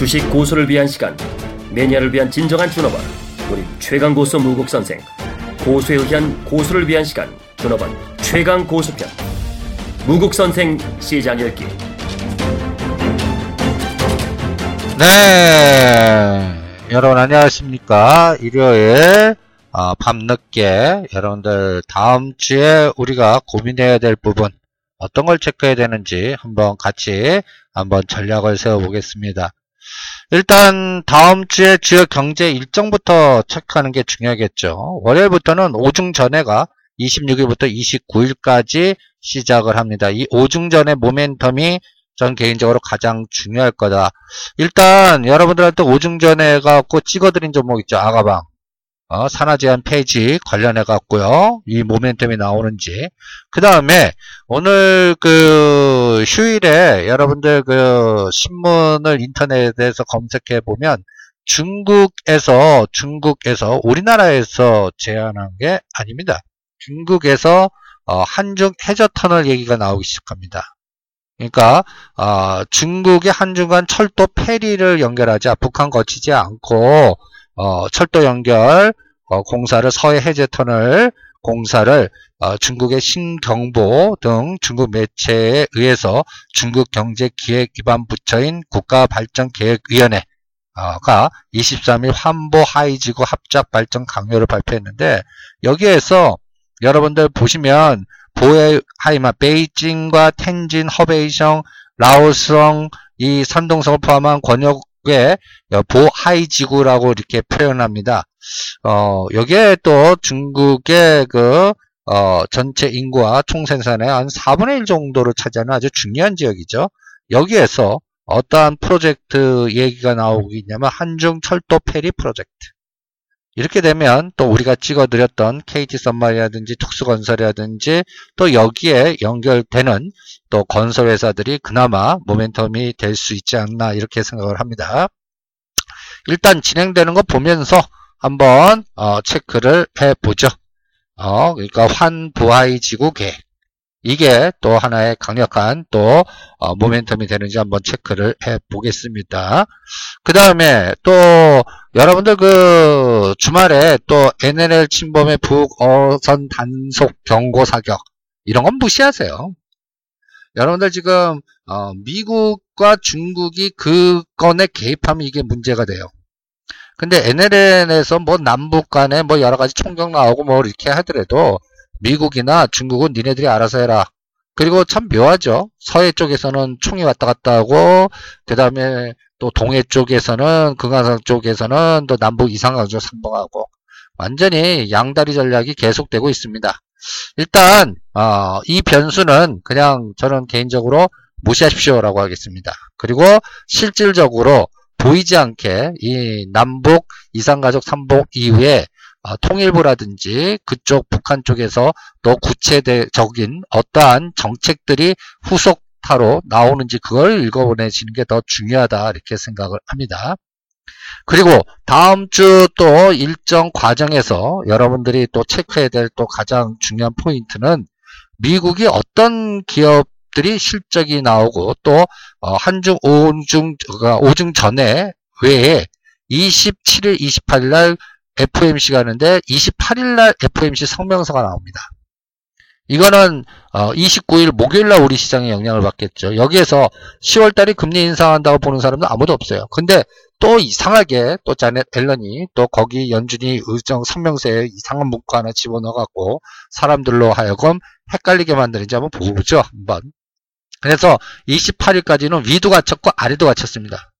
주식 고수를 위한 시간, 매니아를 위한 진정한 준업원, 우리 최강 고수 무국 선생, 고수에 의한 고수를 위한 시간, 준업원 최강 고수편, 무국 선생 시장 열기. 네, 여러분 안녕하십니까? 일요일 어, 밤늦게 여러분들 다음 주에 우리가 고민해야 될 부분 어떤 걸 체크해야 되는지 한번 같이 한번 전략을 세워보겠습니다. 일단 다음 주에 주요 경제 일정부터 체크하는 게 중요하겠죠. 월요일부터는 오중전회가 26일부터 29일까지 시작을 합니다. 이 오중 전의 모멘텀이 전 개인적으로 가장 중요할 거다. 일단 여러분들한테 오중전에 갖고 찍어드린 종목 있죠. 아가방. 어, 산화 제한 페이지 관련해 갖고요. 이 모멘텀이 나오는지. 그 다음에 오늘 그 휴일에 여러분들 그 신문을 인터넷에서 검색해 보면 중국에서 중국에서 우리나라에서 제안한 게 아닙니다. 중국에서 어, 한중 해저 터널 얘기가 나오기 시작합니다. 그러니까 어, 중국의 한중간 철도 페리를 연결하자 북한 거치지 않고 어, 철도 연결 어, 공사를 서해 해제 터널 공사를 어, 중국의 신경보 등 중국 매체에 의해서 중국 경제기획 기반 부처인 국가발전계획위원회 가 23일 환보 하이지구 합작 발전 강요를 발표했는데 여기에서 여러분들 보시면 보헤하이마 베이징과 텐진, 허베이성, 라오스성 이 산동성을 포함한 권역 에 보하이 지구라고 이렇게 표현합니다. 어, 여기에 또 중국의 그, 어, 전체 인구와 총생산의 한 4분의 1 정도를 차지하는 아주 중요한 지역이죠. 여기에서 어떠한 프로젝트 얘기가 나오고 있냐면 한중 철도 페리 프로젝트. 이렇게 되면 또 우리가 찍어드렸던 KT 썸마이라든지 특수건설이라든지 또 여기에 연결되는 또 건설회사들이 그나마 모멘텀이 될 수 있지 않나 이렇게 생각을 합니다. 일단 진행되는 거 보면서 한번 어, 체크를 해보죠. 어, 그러니까 환부하이 지구 계획. 이게 또 하나의 강력한 또 어, 모멘텀이 되는지 한번 체크를 해 보겠습니다. 그 다음에 또 여러분들 그 주말에 또 NLL 침범의 북어선 단속 경고 사격 이런 건 무시하세요. 여러분들 지금 어, 미국과 중국이 그 건에 개입하면 이게 문제가 돼요. 근데 NLN에서 뭐 남북 간에 뭐 여러 가지 총격 나오고 뭐 이렇게 하더라도 미국이나 중국은 니네들이 알아서 해라. 그리고 참 묘하죠. 서해 쪽에서는 총이 왔다 갔다 하고, 그 다음에 또 동해 쪽에서는, 금강산 쪽에서는 또 남북 이상강조 상봉하고, 완전히 양다리 전략이 계속되고 있습니다. 일단, 어, 이 변수는 그냥 저는 개인적으로 무시하십시오라고 하겠습니다. 그리고 실질적으로 보이지 않게 이 남북 이상가족 삼복 이후에 어, 통일부라든지 그쪽 북한 쪽에서 또 구체적인 어떠한 정책들이 후속 타로 나오는지 그걸 읽어보내시는 게 더 중요하다 이렇게 생각을 합니다. 그리고 다음 주 또 일정 과정에서 여러분들이 또 체크해야 될 또 가장 중요한 포인트는 미국이 어떤 기업들이 실적이 나오고 또 어, 한중 오중 오중 전에 외에 27일, 28일 날 FOMC가 하는데 28일 날 FOMC 성명서가 나옵니다. 이거는 29일 어, 목요일날 우리 시장에 영향을 받겠죠. 여기에서 10월달에 금리 인상한다고 보는 사람은 아무도 없어요. 근데 또 이상하게 또 자넷 옐런이 또 거기 연준이 의정 성명서에 이상한 문구 하나 집어넣어갖고 사람들로 하여금 헷갈리게 만드는지 한번 보죠. 한번. 그래서 28일까지는 위도 갇혔고 아래도 갇혔습니다.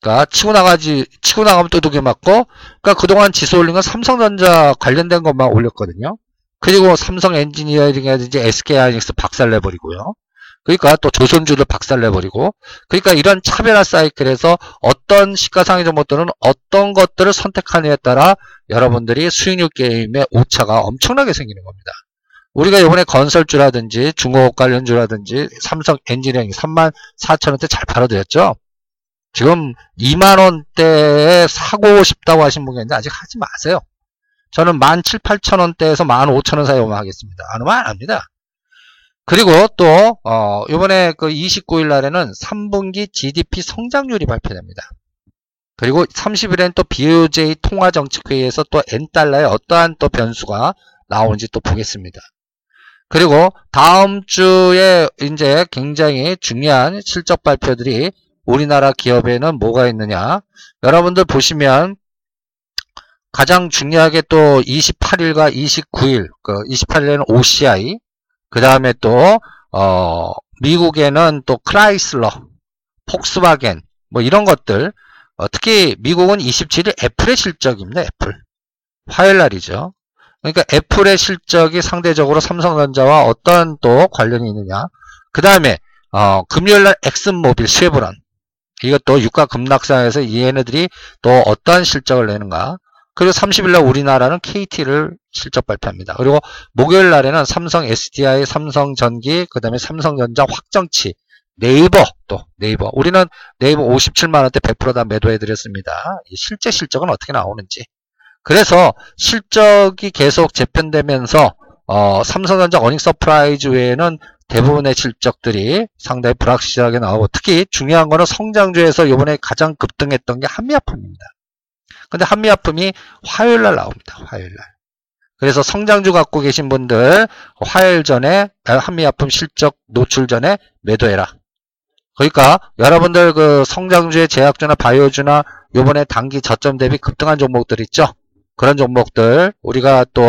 그러니까 치고 나가지 치고 나가면 또 두개 맞고 그러니까 그동안 지수 올린 건 삼성전자 관련된 것만 올렸거든요. 그리고 삼성 엔지니어링이라든지 SK 하이닉스 박살내버리고요. 그러니까 또 조선주를 박살내버리고 그러니까 이런 차별화 사이클에서 어떤 시가상의 종목들은 어떤 것들을 선택하느냐에 따라 여러분들이 수익률 게임의 오차가 엄청나게 생기는 겁니다. 우리가 이번에 건설주라든지 중공업 관련주라든지 삼성 엔지니어링 3만 4천원대 잘 팔아드렸죠. 지금 2만원대에 사고 싶다고 하신 분이 있는데 아직 하지 마세요. 저는 1 7 8천원대에서 1 5 0원 사이 오면 하겠습니다. 안 오면 안 합니다. 그리고 또, 어, 요번에 그 29일 날에는 3분기 GDP 성장률이 발표됩니다. 그리고 30일에는 또 BOJ 통화정책회의에서 또 N달러의 어떠한 또 변수가 나오는지 또 보겠습니다. 그리고 다음 주에 이제 굉장히 중요한 실적 발표들이 우리나라 기업에는 뭐가 있느냐. 여러분들 보시면 가장 중요하게 또 28일과 29일, 그 28일에는 OCI, 그 다음에 또, 어, 미국에는 또 크라이슬러, 폭스바겐, 뭐 이런 것들, 어, 특히 미국은 27일 애플의 실적입니다. 애플. 화요일 날이죠. 그러니까 애플의 실적이 상대적으로 삼성전자와 어떤 또 관련이 있느냐. 그 다음에 어, 금요일 날 엑슨모빌 쉐브론 이것도 유가 급락상에서 이 얘네들이 또 어떠한 실적을 내는가. 그리고 30일날 우리나라는 KT를 실적 발표합니다. 그리고 목요일 날에는 삼성 SDI, 삼성전기, 그 다음에 삼성전자 확정치, 네이버 또 네이버. 우리는 네이버 57만원대 100%다 매도해드렸습니다. 실제 실적은 어떻게 나오는지. 그래서 실적이 계속 재편되면서 어, 삼성전자 어닝 서프라이즈 외에는 대부분의 실적들이 상당히 불확실하게 나오고 특히 중요한 거는 성장주에서 이번에 가장 급등했던 게 한미약품입니다. 근데 한미아품이 화요일 날 나옵니다. 화요일 날. 그래서 성장주 갖고 계신 분들 화요일 전에 아, 한미아품 실적 노출 전에 매도해라. 그러니까 여러분들 그 성장주의 제약주나 바이오주나 요번에 단기 저점 대비 급등한 종목들 있죠? 그런 종목들 우리가 또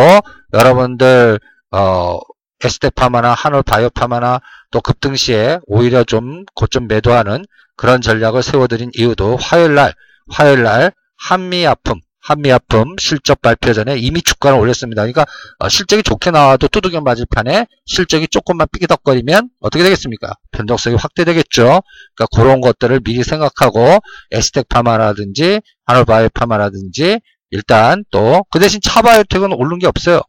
여러분들 어 에스테파마나 한올바이오파마나 또 급등 시에 오히려 좀 고점 매도하는 그런 전략을 세워드린 이유도 화요일날 화요일날 한미아품 한미아품 실적 발표 전에 이미 주가를 올렸습니다. 그러니까 어, 실적이 좋게 나와도 두둑이 맞을 판에 실적이 조금만 삐기덕거리면 어떻게 되겠습니까? 변동성이 확대되겠죠. 그러니까 그런 것들을 미리 생각하고 에스텍 파마라든지 한올바이오파마라든지 일단 또 그 대신 차바이오텍은 오른 게 없어요.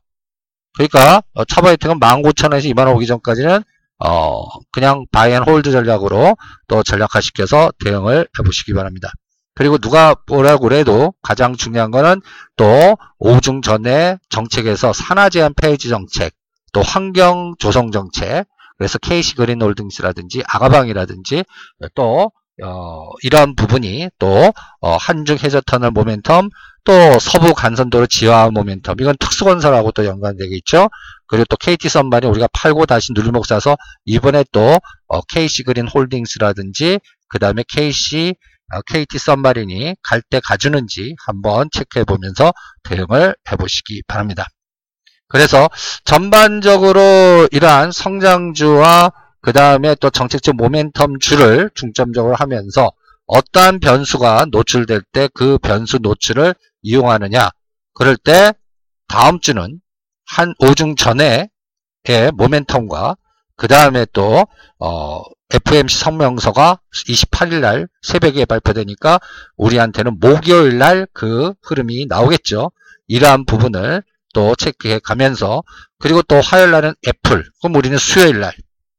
그러니까 어, 차바이오텍은 19,000원에서 2만 원 오기 전까지는 어 그냥 buy and hold 전략으로 또 전략화시켜서 대응을 해보시기 바랍니다. 그리고 누가 뭐라고 그래도 가장 중요한 거는 또 오중전회 정책에서 산아 제한 폐지 정책, 또 환경 조성 정책, 그래서 KC 그린 홀딩스라든지 아가방이라든지 또 어, 이러한 부분이 또 어, 한중 해저 터널 모멘텀 또 서부 간선도로 지하 모멘텀 이건 특수건설하고 또 연관되겠죠. 그리고 또 KT 선반이 우리가 팔고 다시 누리목 사서 이번에 또 어, KC 그린 홀딩스라든지 그 다음에 KC 어, KT 썸마린이 갈 때 가주는지 한번 체크해 보면서 대응을 해 보시기 바랍니다. 그래서 전반적으로 이러한 성장주와 그 다음에 또 정책적 모멘텀 주를 중점적으로 하면서 어떠한 변수가 노출될 때 그 변수 노출을 이용하느냐 그럴 때 다음 주는 한 5중전회의 모멘텀과 그 다음에 또 어, FOMC 성명서가 28일 날 새벽에 발표되니까 우리한테는 목요일 날 그 흐름이 나오겠죠. 이러한 부분을 또 체크해 가면서 그리고 또 화요일 날은 애플 그럼 우리는 수요일 날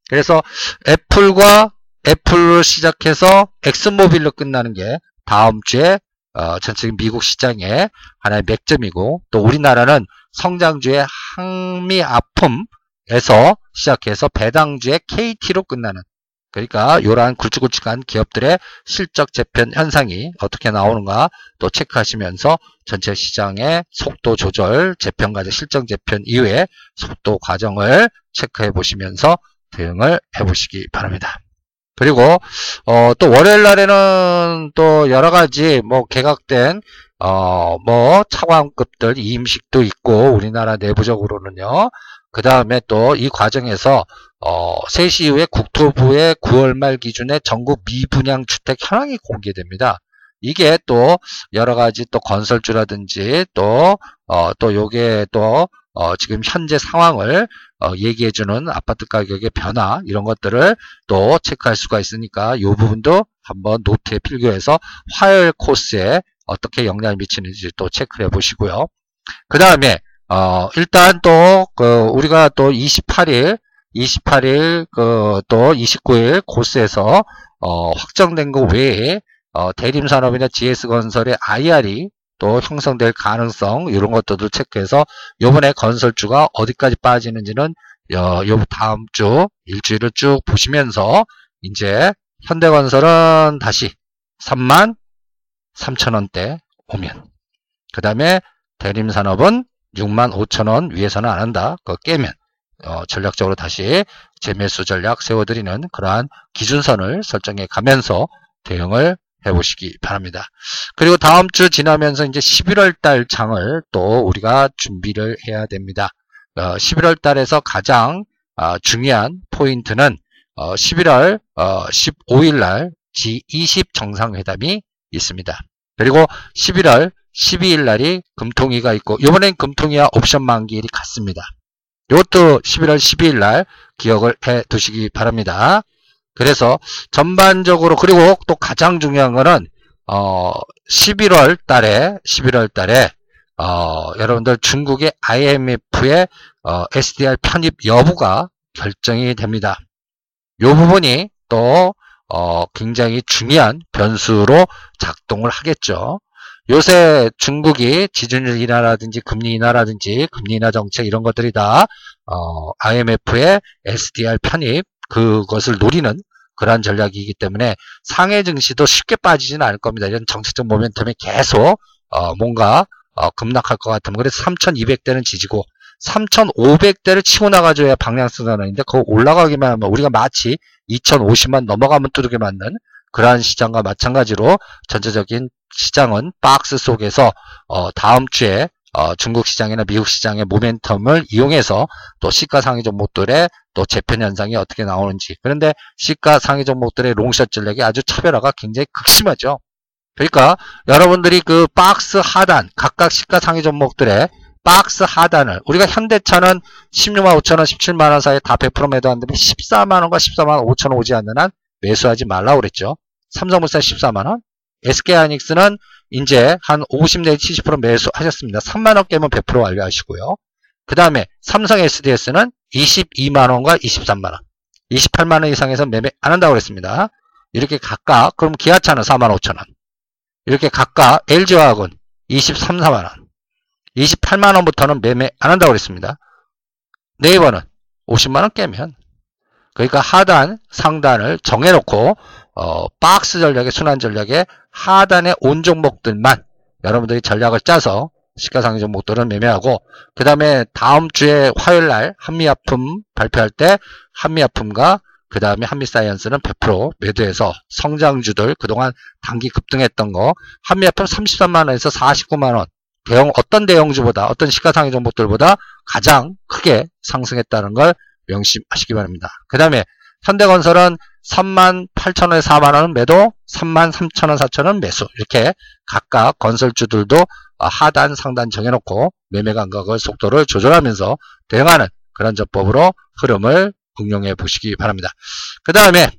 그래서 애플과 애플로 시작해서 엑슨모빌로 끝나는 게 다음 주에 어, 전체적인 미국 시장의 하나의 맥점이고 또 우리나라는 성장주의 항미 아픔에서 시작해서 배당주의 KT로 끝나는 그러니까 이러한 굵직굵직한 기업들의 실적 재편 현상이 어떻게 나오는가 또 체크하시면서 전체 시장의 속도 조절 재편 과정 실적 재편 이후에 속도 과정을 체크해 보시면서 대응을 해 보시기 바랍니다. 그리고 어, 또 월요일 날에는 또 여러 가지 뭐 개각된 어, 뭐 차관급들 이임식도 있고 우리나라 내부적으로는요. 그 다음에 또 이 과정에서 어, 3시 이후에 국토부의 9월 말 기준에 전국 미분양 주택 현황이 공개됩니다. 이게 또 여러 가지 또 건설주라든지 또, 어, 또 요게 또, 어, 지금 현재 상황을 어, 얘기해주는 아파트 가격의 변화 이런 것들을 또 체크할 수가 있으니까 이 부분도 한번 노트에 필기해서 화요일 코스에 어떻게 영향을 미치는지 또 체크해 보시고요. 그 다음에 어, 일단 또, 그, 우리가 또 28일, 28일, 그, 또 29일 코스에서, 어, 확정된 거 외에, 어, 대림산업이나 GS건설의 IR이 또 형성될 가능성, 이런 것들도 체크해서, 요번에 건설주가 어디까지 빠지는지는, 어, 요 다음 주, 일주일을 쭉 보시면서, 이제, 현대건설은 다시 3만 3천원대 오면 그 다음에 대림산업은 6만 5천 원 위에서는 안 한다. 그거 깨면 어, 전략적으로 다시 재매수 전략 세워드리는 그러한 기준선을 설정해 가면서 대응을 해보시기 바랍니다. 그리고 다음 주 지나면서 이제 11월 달 장을 또 우리가 준비를 해야 됩니다. 어, 11월 달에서 가장 어, 중요한 포인트는 어, 11월 15일 날 G20 정상회담이 있습니다. 그리고 11월 12일 날이 금통위가 있고 이번엔 금통위와 옵션 만기일이 같습니다. 이것도 11월 12일 날 기억을 해 두시기 바랍니다. 그래서 전반적으로 그리고 또 가장 중요한 거는 어 11월 달에 11월 달에 어 여러분들 중국의 IMF의 어 SDR 편입 여부가 결정이 됩니다. 이 부분이 또 어, 굉장히 중요한 변수로 작동을 하겠죠. 요새 중국이 지준율 인하라든지 금리 인하라든지 금리 인하 정책 이런 것들이 다 어, IMF의 SDR 편입 그것을 노리는 그러한 전략이기 때문에 상해 증시도 쉽게 빠지지는 않을 겁니다. 이런 정책적 모멘텀이 계속 어, 뭔가 어, 급락할 것 같으면 그래서 3,200대는 지지고 3,500대를 치고 나가줘야 방향성선언인데 그거 올라가기만 하면 우리가 마치 2,050만 넘어가면 뚜르게 맞는 그러한 시장과 마찬가지로 전체적인 시장은 박스 속에서 어, 다음 주에 어, 중국 시장이나 미국 시장의 모멘텀을 이용해서 또 시가 상위 종목들의 또 재편 현상이 어떻게 나오는지 그런데 시가 상위 종목들의 롱샷 전략이 아주 차별화가 굉장히 극심하죠. 그러니까 여러분들이 그 박스 하단 각각 시가 상위 종목들의 박스 하단을 우리가 현대차는 16만 5천원 17만원 사이에 다 100% 매도한다면 14만원과 14만원 5천원 오지 않는 한 매수하지 말라고 그랬죠. 삼성물산 14만원 SK하이닉스는 이제 한 50 내지 70% 매수하셨습니다. 3만원 깨면 100% 완료하시고요. 그 다음에 삼성 SDS는 22만원과 23만원 28만원 이상에서 매매 안 한다고 그랬습니다. 이렇게 각각 그럼 기아차는 4만 5천원 이렇게 각각 LG화학은 23, 4만원 28만원부터는 매매 안 한다고 그랬습니다. 네이버는 50만원 깨면 그러니까 하단, 상단을 정해놓고 어, 박스 전략의 순환 전략의 하단의 온 종목들만 여러분들이 전략을 짜서 시가상위 종목들은 매매하고 그 다음에 다음 주에 화요일 날 한미아품 발표할 때 한미아품과 그 다음에 한미사이언스는 100% 매도해서 성장주들 그동안 단기 급등했던 거 한미아품 33만원에서 49만원 대형 어떤 대형주보다 어떤 시가상위 종목들보다 가장 크게 상승했다는 걸 명심하시기 바랍니다. 그 다음에 현대건설은 3만 8천원에 4만원 매도 3만 3천원 4천원 매수 이렇게 각각 건설주들도 하단 상단 정해놓고 매매 감각을 속도를 조절하면서 대응하는 그런 접법으로 흐름을 응용해 보시기 바랍니다. 그 다음에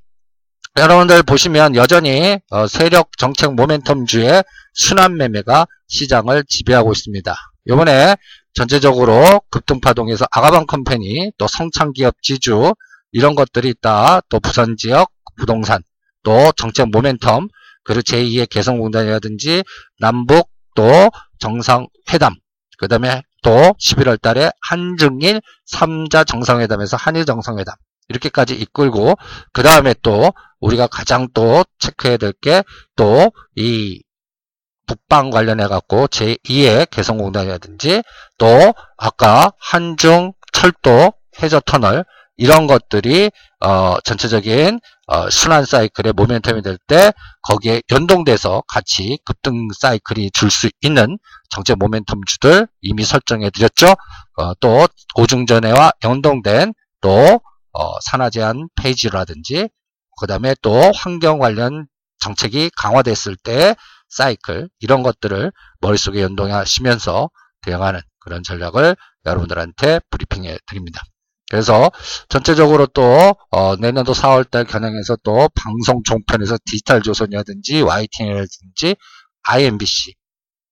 여러분들 보시면 여전히 어, 세력 정책 모멘텀주의 순환 매매가 시장을 지배하고 있습니다. 이번에 전체적으로 급등파동에서 아가방 컴퍼니, 또 성창기업 지주 이런 것들이 있다. 또 부산 지역 부동산, 또 정책 모멘텀, 그리고 제2의 개성공단이라든지 남북 또 정상회담, 그 다음에 또 11월 달에 한중일 3자 정상회담에서 한일 정상회담 이렇게까지 이끌고 그 다음에 또 우리가 가장 또 체크해야 될 게 또 이 북방 관련해 갖고 제2의 개성공단이라든지 또 아까 한중 철도 해저 터널 이런 것들이 어 전체적인 어 순환 사이클의 모멘텀이 될 때 거기에 연동돼서 같이 급등 사이클이 줄 수 있는 정책 모멘텀 주들 이미 설정해 드렸죠. 어, 또 오중전해와 연동된 또 어, 산화 제한 페이지라든지 그 다음에 또 환경 관련 정책이 강화됐을 때 사이클 이런 것들을 머릿속에 연동하시면서 대응하는 그런 전략을 여러분들한테 브리핑해 드립니다. 그래서 전체적으로 또 어, 내년도 4월달 겨냥해서 또 방송 종편에서 디지털 조선이라든지 YTN이라든지 IMBC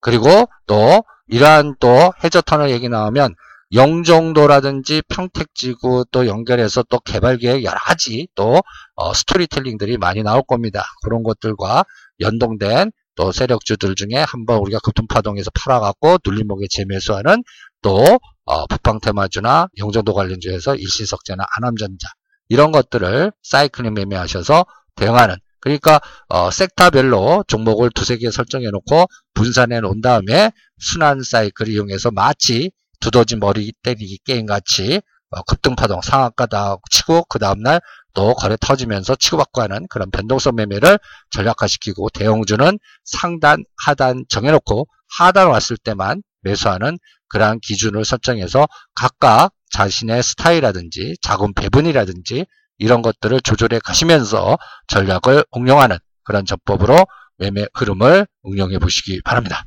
그리고 또 이러한 또 해저 터널 얘기 나오면 영종도라든지 평택지구 또 연결해서 또 개발 계획 여러 가지 또 어, 스토리텔링들이 많이 나올 겁니다. 그런 것들과 연동된 또 세력주들 중에 한번 우리가 급등파동에서 팔아갖고 눌림목에 재매수하는 또 어, 북방테마주나 영종도 관련주에서 일시석재나 안암전자 이런 것들을 사이클링 매매하셔서 대응하는 그러니까 어, 섹터별로 종목을 두세 개 설정해 놓고 분산해 놓은 다음에 순환 사이클을 이용해서 마치 두더지 머리 때리기 게임 같이 어, 급등파동 상한가 다 치고 그 다음날 또 거래 터지면서 치고받고 하는 그런 변동성 매매를 전략화시키고 대형주는 상단 하단 정해놓고 하단 왔을 때만 매수하는 그러한 기준을 설정해서 각각 자신의 스타일이라든지 자금 배분이라든지 이런 것들을 조절해 가시면서 전략을 응용하는 그런 전법으로 매매 흐름을 응용해 보시기 바랍니다.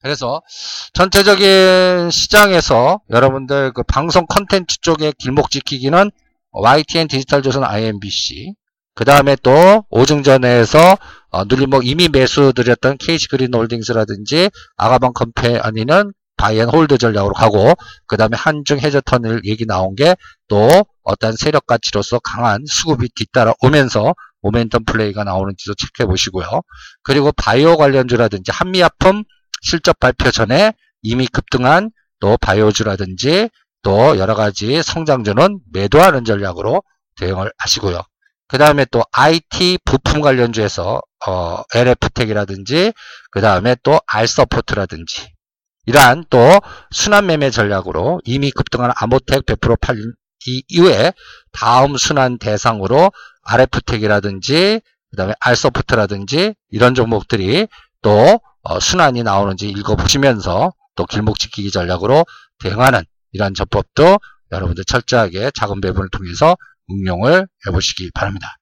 그래서 전체적인 시장에서 여러분들 그 방송 컨텐츠 쪽에 길목 지키기는 YTN 디지털 조선 iMBC 그 다음에 또 오중전회에서 어, 눌림목 이미 매수 드렸던 KC그린 홀딩스라든지 아가방 컴퍼니는 buy and hold 전략으로 가고 그 다음에 한중 해저 터널 얘기 나온 게 또 어떤 세력 가치로서 강한 수급이 뒤따라 오면서 모멘텀 플레이가 나오는지도 체크해 보시고요. 그리고 바이오 관련주라든지 한미약품 실적 발표 전에 이미 급등한 또 바이오주라든지 또 여러 가지 성장주는 매도하는 전략으로 대응을 하시고요. 그 다음에 또 IT 부품 관련주에서 어, LF텍이라든지 그 다음에 또 알서포트라든지 이러한 또 순환 매매 전략으로 이미 급등한 아모텍 100% 팔린 이 이후에 다음 순환 대상으로 RF텍이라든지 그 다음에 알서포트라든지 이런 종목들이 또 어, 순환이 나오는지 읽어보시면서 또 길목 지키기 전략으로 대응하는 이러한 전법도 여러분들 철저하게 자금 배분을 통해서 응용을 해보시기 바랍니다.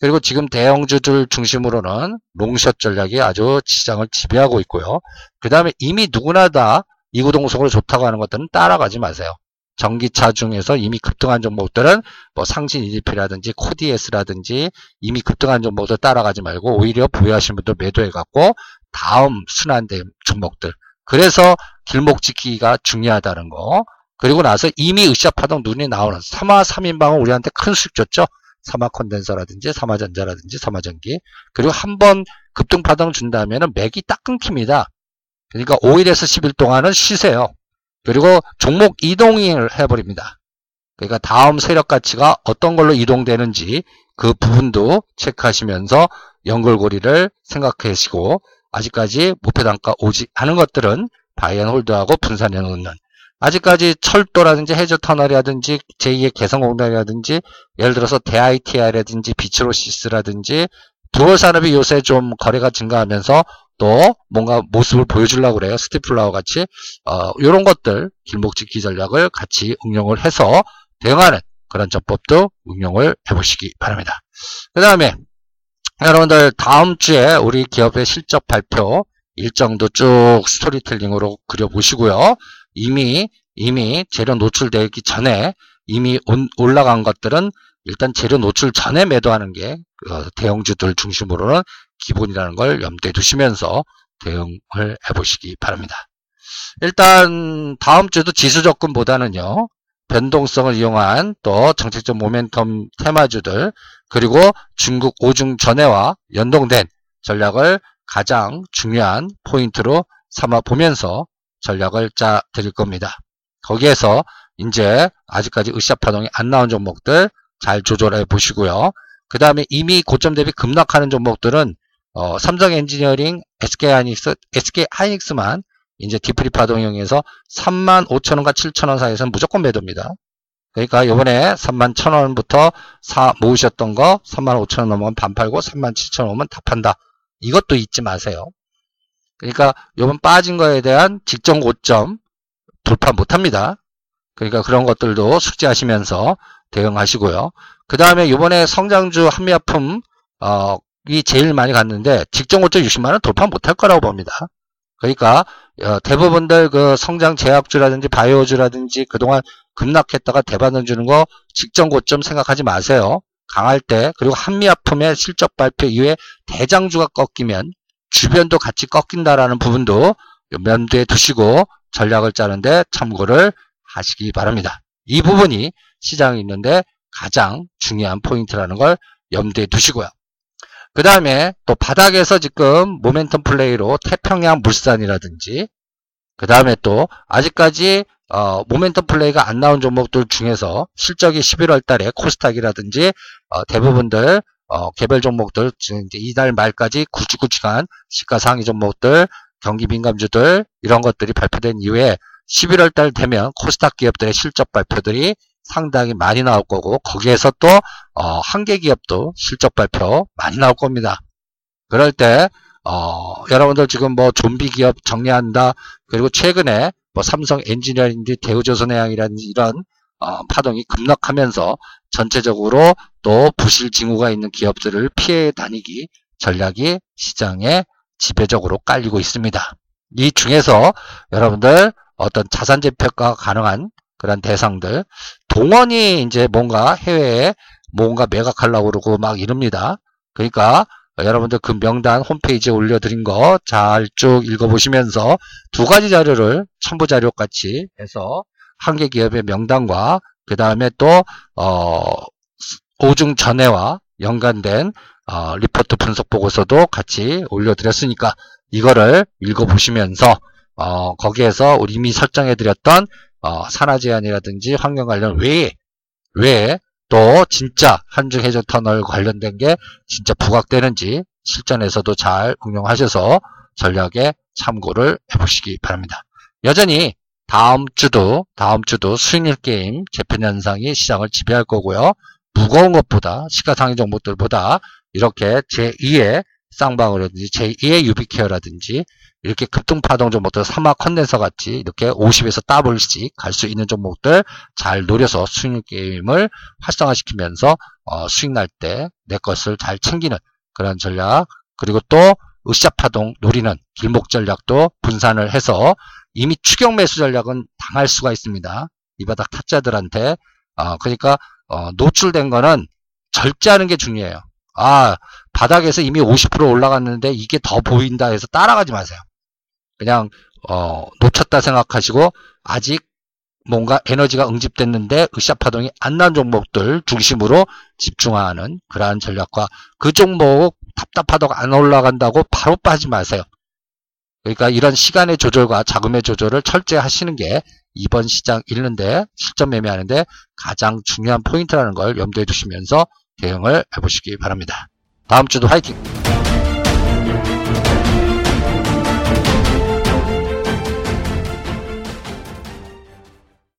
그리고 지금 대형주들 중심으로는 롱숏 전략이 아주 시장을 지배하고 있고요. 그 다음에 이미 누구나 다 이구동성으로 좋다고 하는 것들은 따라가지 마세요. 전기차 중에서 이미 급등한 종목들은 뭐 상신 EDP라든지 코디에스라든지 이미 급등한 종목들 따라가지 말고 오히려 부여하신 분들 매도해 갖고 다음 순환된 종목들 그래서 길목 지키기가 중요하다는 거 그리고 나서 이미 으쌰파동 눈이 나오는 3화 3인방은 우리한테 큰 수익 줬죠. 삼화 콘덴서라든지 삼화 전자라든지 삼화 전기 그리고 한 번 급등 파동 준다면 맥이 딱 끊깁니다. 그러니까 5일에서 10일 동안은 쉬세요. 그리고 종목 이동을 해버립니다. 그러니까 다음 세력 가치가 어떤 걸로 이동되는지 그 부분도 체크하시면서 연결고리를 생각하시고 아직까지 목표 단가 오지 않은 것들은 buy and hold하고 분산해 놓는 아직까지 철도라든지 해저 터널이라든지 제2의 개성공단이라든지 예를 들어서 대ITI라든지 비츠로시스라든지 두월 산업이 요새 좀 거래가 증가하면서 또 뭔가 모습을 보여주려고 그래요. 스티플라워 같이 어, 이런 것들 길목 지키 전략을 같이 응용을 해서 대응하는 그런 전법도 응용을 해보시기 바랍니다. 그 다음에 여러분들 다음 주에 우리 기업의 실적 발표 일정도 쭉 스토리텔링으로 그려보시고요. 이미 이미 재료 노출되기 전에 이미 올라간 것들은 일단 재료 노출 전에 매도하는 게 어, 대형주들 중심으로는 기본이라는 걸 염두에 두시면서 대응을 해보시기 바랍니다. 일단 다음 주도 지수 접근보다는요. 변동성을 이용한 또 정책적 모멘텀 테마주들 그리고 중국 오중 전해와 연동된 전략을 가장 중요한 포인트로 삼아 보면서 전략을 짜 드릴 겁니다. 거기에서 이제 아직까지 으쌰파동이 안 나온 종목들 잘 조절해 보시고요. 그 다음에 이미 고점 대비 급락하는 종목들은 어, 삼성 엔지니어링, SK 하이닉스, SK 하이닉스만 이제 디프리 파동 이용해서 3만 5천원과 7천원 사이에서는 무조건 매도입니다. 그러니까 요번에 3만 1천원부터 사 모으셨던 거 3만 5천원 넘으면 반 팔고 3만 7천원 오면 다 판다. 이것도 잊지 마세요. 그러니까 요번 빠진 거에 대한 직전 고점 돌파 못합니다. 그러니까 그런 것들도 숙지하시면서 대응하시고요. 그 다음에 요번에 성장주 한미약품 어, 이 제일 많이 갔는데 직전 고점 60만원 돌파 못할 거라고 봅니다. 그러니까 어, 대부분들 그 성장 제약주라든지 바이오주라든지 그동안 급락했다가 대반응 주는 거 직전 고점 생각하지 마세요. 강할 때 그리고 한미약품의 실적 발표 이후에 대장주가 꺾이면 주변도 같이 꺾인다라는 부분도 염두에 두시고 전략을 짜는데 참고를 하시기 바랍니다. 이 부분이 시장에 있는데 가장 중요한 포인트라는 걸 염두에 두시고요. 그 다음에 또 바닥에서 지금 모멘텀 플레이로 태평양 물산이라든지 그 다음에 또 아직까지 어, 모멘텀 플레이가 안 나온 종목들 중에서 실적이 11월 달에 코스닥이라든지 어, 대부분들 어, 개별 종목들 지금 이달 말까지 굵직굵직한 시가 상위 종목들 경기 민감주들 이런 것들이 발표된 이후에 11월 달 되면 코스닥 기업들의 실적 발표들이 상당히 많이 나올 거고 거기에서 또 어, 한계 기업도 실적 발표 많이 나올 겁니다. 그럴 때 어, 여러분들 지금 뭐 좀비 기업 정리한다 그리고 최근에 뭐 삼성 엔지니어링인지 대우조선해양이라든지 이런 어, 파동이 급락하면서 전체적으로 또 부실 징후가 있는 기업들을 피해 다니기 전략이 시장에 지배적으로 깔리고 있습니다. 이 중에서 여러분들 어떤 자산 재 평가 가능한 그런 대상들 동원이 이제 뭔가 해외에 뭔가 매각하려고 그러고 막 이럽니다. 그러니까 여러분들 그 명단 홈페이지에 올려드린 거 잘 쭉 읽어보시면서 두 가지 자료를 첨부 자료 같이 해서 한 개 기업의 명단과 그 다음에 또 어, 오중 전해와 연관된 어, 리포트 분석 보고서도 같이 올려드렸으니까 이거를 읽어보시면서 어, 거기에서 우리 이미 설정해드렸던 어, 산화 제한이라든지 환경 관련 외에 외에 또 진짜 한중 해저 터널 관련된 게 진짜 부각되는지 실전에서도 잘 응용하셔서 전략에 참고를 해보시기 바랍니다. 여전히 다음 주도 다음 주도 수익률 게임 재편 현상이 시장을 지배할 거고요. 무거운 것보다 시가상위 종목들보다 이렇게 제2의 쌍방울이라든지 제2의 유비케어라든지 이렇게 급등파동 종목들 삼화 컨덴서 같이 이렇게 50에서 더블씩 갈 수 있는 종목들 잘 노려서 수익 게임을 활성화시키면서 어, 수익 날 때 내 것을 잘 챙기는 그런 전략 그리고 또 으쌰파동 노리는 길목 전략도 분산을 해서 이미 추격 매수 전략은 당할 수가 있습니다. 이 바닥 타짜들한테 어, 그러니까 어, 노출된 거는 절제하는 게 중요해요. 아 바닥에서 이미 50% 올라갔는데 이게 더 보인다 해서 따라가지 마세요. 그냥 어, 놓쳤다 생각하시고 아직 뭔가 에너지가 응집됐는데 으쌰 파동이 안 난 종목들 중심으로 집중하는 그러한 전략과 그 종목 답답하다고 안 올라간다고 바로 빠지 마세요. 그러니까 이런 시간의 조절과 자금의 조절을 철저히 하시는 게 이번 시장 읽는데 실전 매매하는데 가장 중요한 포인트라는 걸 염두에 두시면서 대응을 해보시기 바랍니다. 다음 주도 화이팅!